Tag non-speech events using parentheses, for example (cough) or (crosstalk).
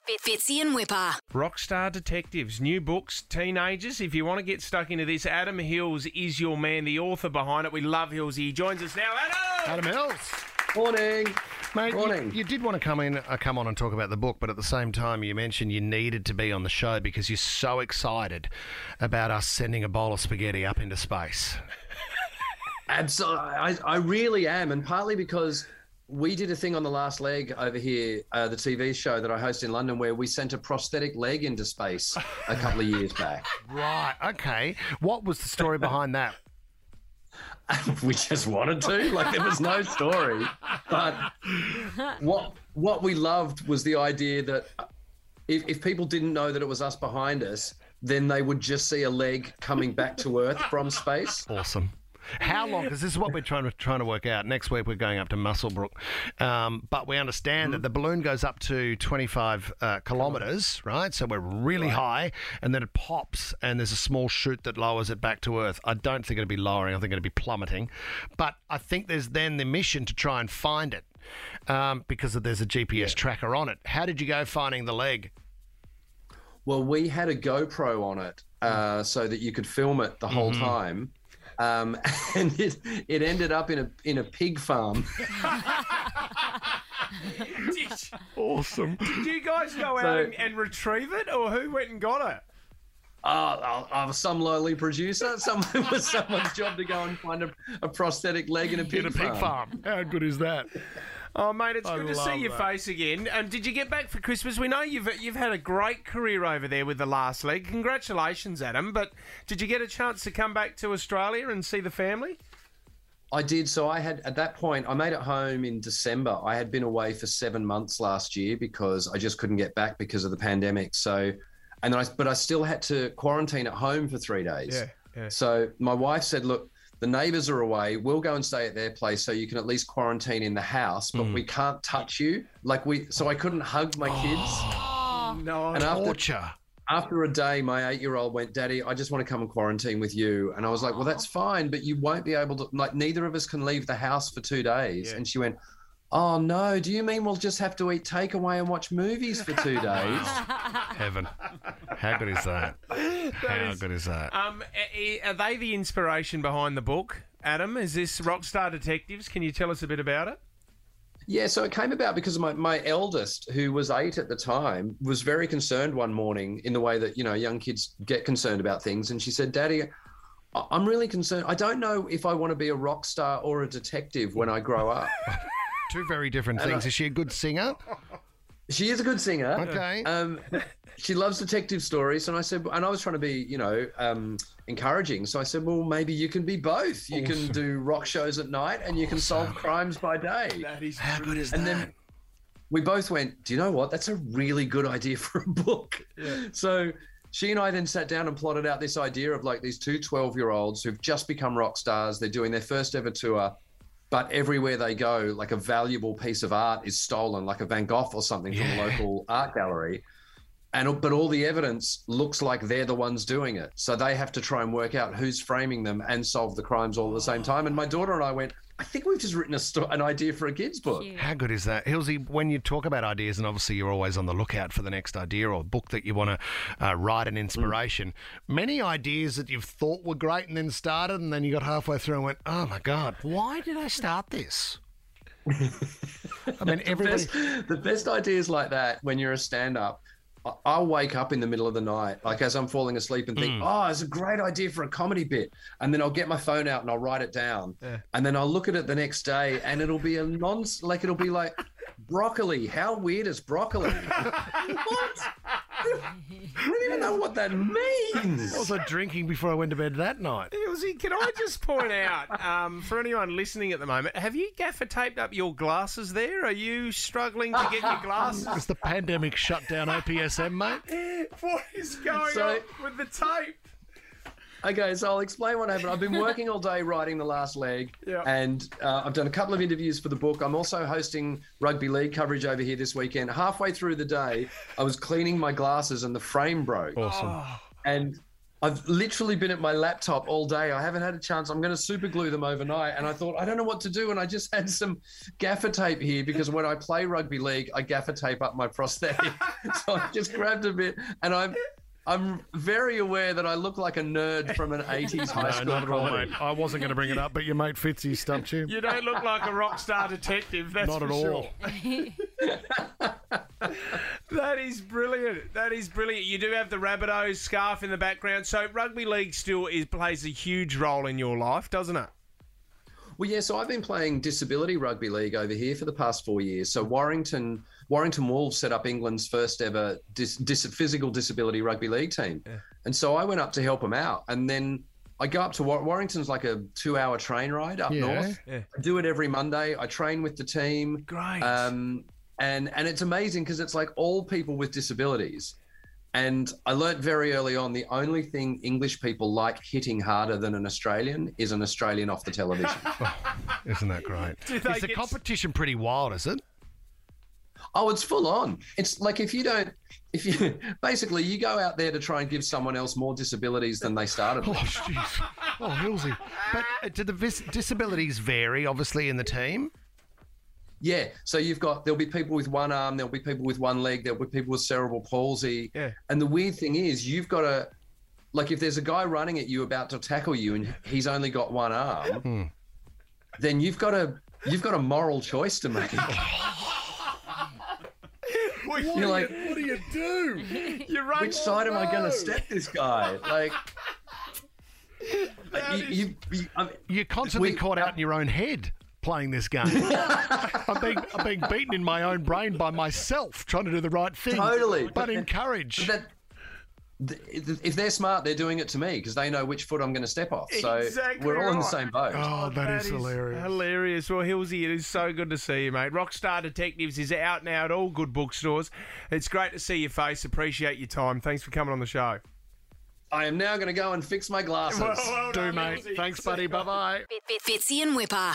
Fitzy and Whipper. Rockstar Detectives, new books, teenagers. If you want to get stuck into this, Adam Hills is your man, the author behind it. We love Hills. He joins us now. Adam! Adam Hills. Morning. Mate, you, Morning. you did want to come in, uh, come on and talk about the book, but at the same time, you mentioned you needed to be on the show because you're so excited about us sending a bowl of spaghetti up into space. (laughs) Absolutely. I, I really am. And partly because we did a thing on the last leg over here, uh, the TV show that I host in London, where we sent a prosthetic leg into space a couple of years back. (laughs) Right. Okay. What was the story behind that? (laughs) we just wanted to. Like there was no story. But what what we loved was the idea that if, if people didn't know that it was us behind us, then they would just see a leg coming back to Earth from space. Awesome. How long? Because this is what we're trying to trying to work out. Next week we're going up to Muswellbrook, um, but we understand that the balloon goes up to 25 uh, kilometres, right? So we're really high, and then it pops, and there's a small chute that lowers it back to Earth. I don't think it'll be lowering. I think it'll be plummeting, but I think there's then the mission to try and find it um, because there's a GPS tracker on it. How did you go finding the leg? Well, we had a GoPro on it uh, so that you could film it the whole time. Um, (laughs) and it, it ended up in a in a pig farm. Did, (laughs) Awesome. did you guys go out So- and, and retrieve it, or who went and got it? Uh, uh, some lowly producer. Someone (laughs) it was someone's job to go and find a, a prosthetic leg in a pig, In a pig farm. How good is that? Oh, mate, it's I good to see your that. face again. Um, did you get back for Christmas? We know you've you've had a great career over there with the last league. Congratulations, Adam. But did you get a chance to come back to Australia and see the family? I did. So I had at that point, I made it home in December. I had been away for seven months last year because I just couldn't get back because of the pandemic. So, and then I, but I still had to quarantine at home for three days. Yeah, yeah. So my wife said, look, the neighbors are away. We'll go and stay at their place so you can at least quarantine in the house, but Mm. we can't touch you. Like we, so I couldn't hug my kids. No. And after Torture. after a day, my eight-year-old went, "Daddy, I just want to come and quarantine with you." And I was like, "Well, that's fine, but you won't be able to. Like, neither of us can leave the house for two days." Yeah. And she went, "Oh no! Do you mean we'll just have to eat takeaway and watch movies for two (laughs) days?" Heaven. How good is (laughs) that? How is- good is that? Um, a- a- are they the inspiration behind the book, Adam? Is this Rockstar Detectives? Can you tell us a bit about it? Yeah, so it came about because my, my eldest, who was eight at the time, was very concerned one morning in the way that, you know, young kids get concerned about things. And she said, Daddy, I- I'm really concerned. I don't know if I want to be a rock star or a detective when I grow up. (laughs) Two very different things. Is she a good singer? (laughs) She is a good singer. Okay. Um, she loves detective stories, and I said, and I was trying to be, you know, um, encouraging. So I said, well, maybe you can be both. You can do rock shows at night, and you can solve crimes by day. That is How good is that. And that? then we both went, do you know what? That's a really good idea for a book. Yeah. So she and I then sat down and plotted out this idea of like these two 12 year olds who've just become rock stars. They're doing their first ever tour. But everywhere they go, like a valuable piece of art is stolen, like a Van Gogh or something from a local art gallery. And but all the evidence looks like they're the ones doing it. So they have to try and work out who's framing them and solve the crimes all at the same time. And my daughter and I went, I think we've just written a sto- an idea for a kids book. How good is that? Hilsey, when you talk about ideas, and obviously you're always on the lookout for the next idea or book that you want to uh, write an inspiration, many ideas that you've thought were great and then started, and then you got halfway through and went, oh my God, why did I start this? (laughs) I mean, everybody. best, the best ideas like that when you're a stand-up I- I'll wake up in the middle of the night, like as I'm falling asleep, and think, hmm. "Oh, it's a great idea for a comedy bit," and then I'll get my phone out and I'll write it down, and then I'll look at it the next day, and it'll be a non, like it'll be like broccoli. How weird is broccoli? (laughs) what? I don't even know what that means. Also drinking before I went to bed that night. Hillsy, can I just point out, um, for anyone listening at the moment, have you gaffer taped up your glasses there? Are you struggling to get your glasses? It's the pandemic shut down OPSM, mate. what is going So- on with the tape? Okay, so I'll explain what happened. I've been working all day writing the last leg, Yeah. and uh, I've done a couple of interviews for the book. I'm also hosting rugby league coverage over here this weekend. Halfway through the day, I was cleaning my glasses and the frame broke. Awesome. And I've literally been at my laptop all day. I haven't had a chance. I'm going to super glue them overnight. And I thought, I don't know what to do. And I just (laughs) had some gaffer tape here because when I play rugby league, I gaffer tape up my prosthetic. (laughs) so I just grabbed a bit and I'm. I'm very aware that I look like a nerd from an (laughs) 80s high No, school not at all, mate. I wasn't going to bring it up, but your mate Fitzy stumped you. You don't look like a rock star detective. That's Not for at all. Sure. (laughs) That is brilliant. That is brilliant. You do have the Rabbitohs scarf in the background, so rugby league still is plays a huge role in your life, doesn't it? Well, yeah. So I've been playing disability rugby league over here for the past four years. So Warrington, Warrington Wolves set up England's first ever dis, dis, physical disability rugby league team, and so I went up to help them out. And then I go up to War- Warrington's like a two-hour train ride up Yeah. north. Yeah. I do it every Monday. I train with the team. Great. Um, and and it's amazing because it's like all people with disabilities. And I learnt very early on the only thing English people like hitting harder than an Australian is an Australian off the television. (laughs) Isn't that great? Do they Is the get- competition pretty wild, is it? Oh, it's full on. It's like if you don't, if you (laughs) basically you go out there to try and give someone else more disabilities than they started Oh, with. jeez. Oh, Hillsy. But uh, do the vis- disabilities vary, obviously, in the team? Yeah. So you've got there'll be people with one arm, there'll be people with one leg, there'll be people with cerebral palsy. Yeah. And the weird thing is, you've got to, like, if there's a guy running at you about to tackle you and he's only got one arm, hmm. then you've got a you've got a moral choice to make. (laughs) You're like, What do you do? you run. which side am I going to step this guy? Like, you, you, you, I mean, You're constantly We- caught out in your own head playing this game. (laughs) I'm, being, I'm being beaten in my own brain by myself trying to do the right thing. Totally. But encourage. that if they're smart, they're doing it to me because they know which foot I'm going to step off. So Exactly we're all in the same boat. Oh, oh that is hilarious. Hilarious. Well, Hillsy, it is so good to see you, mate. Rockstar Detectives is out now at all good bookstores. It's great to see your face. Appreciate your time. Thanks for coming on the show. I am now going to go and fix my glasses. do, mate. Thanks, buddy. Bye bye. Fitzy and Whipper.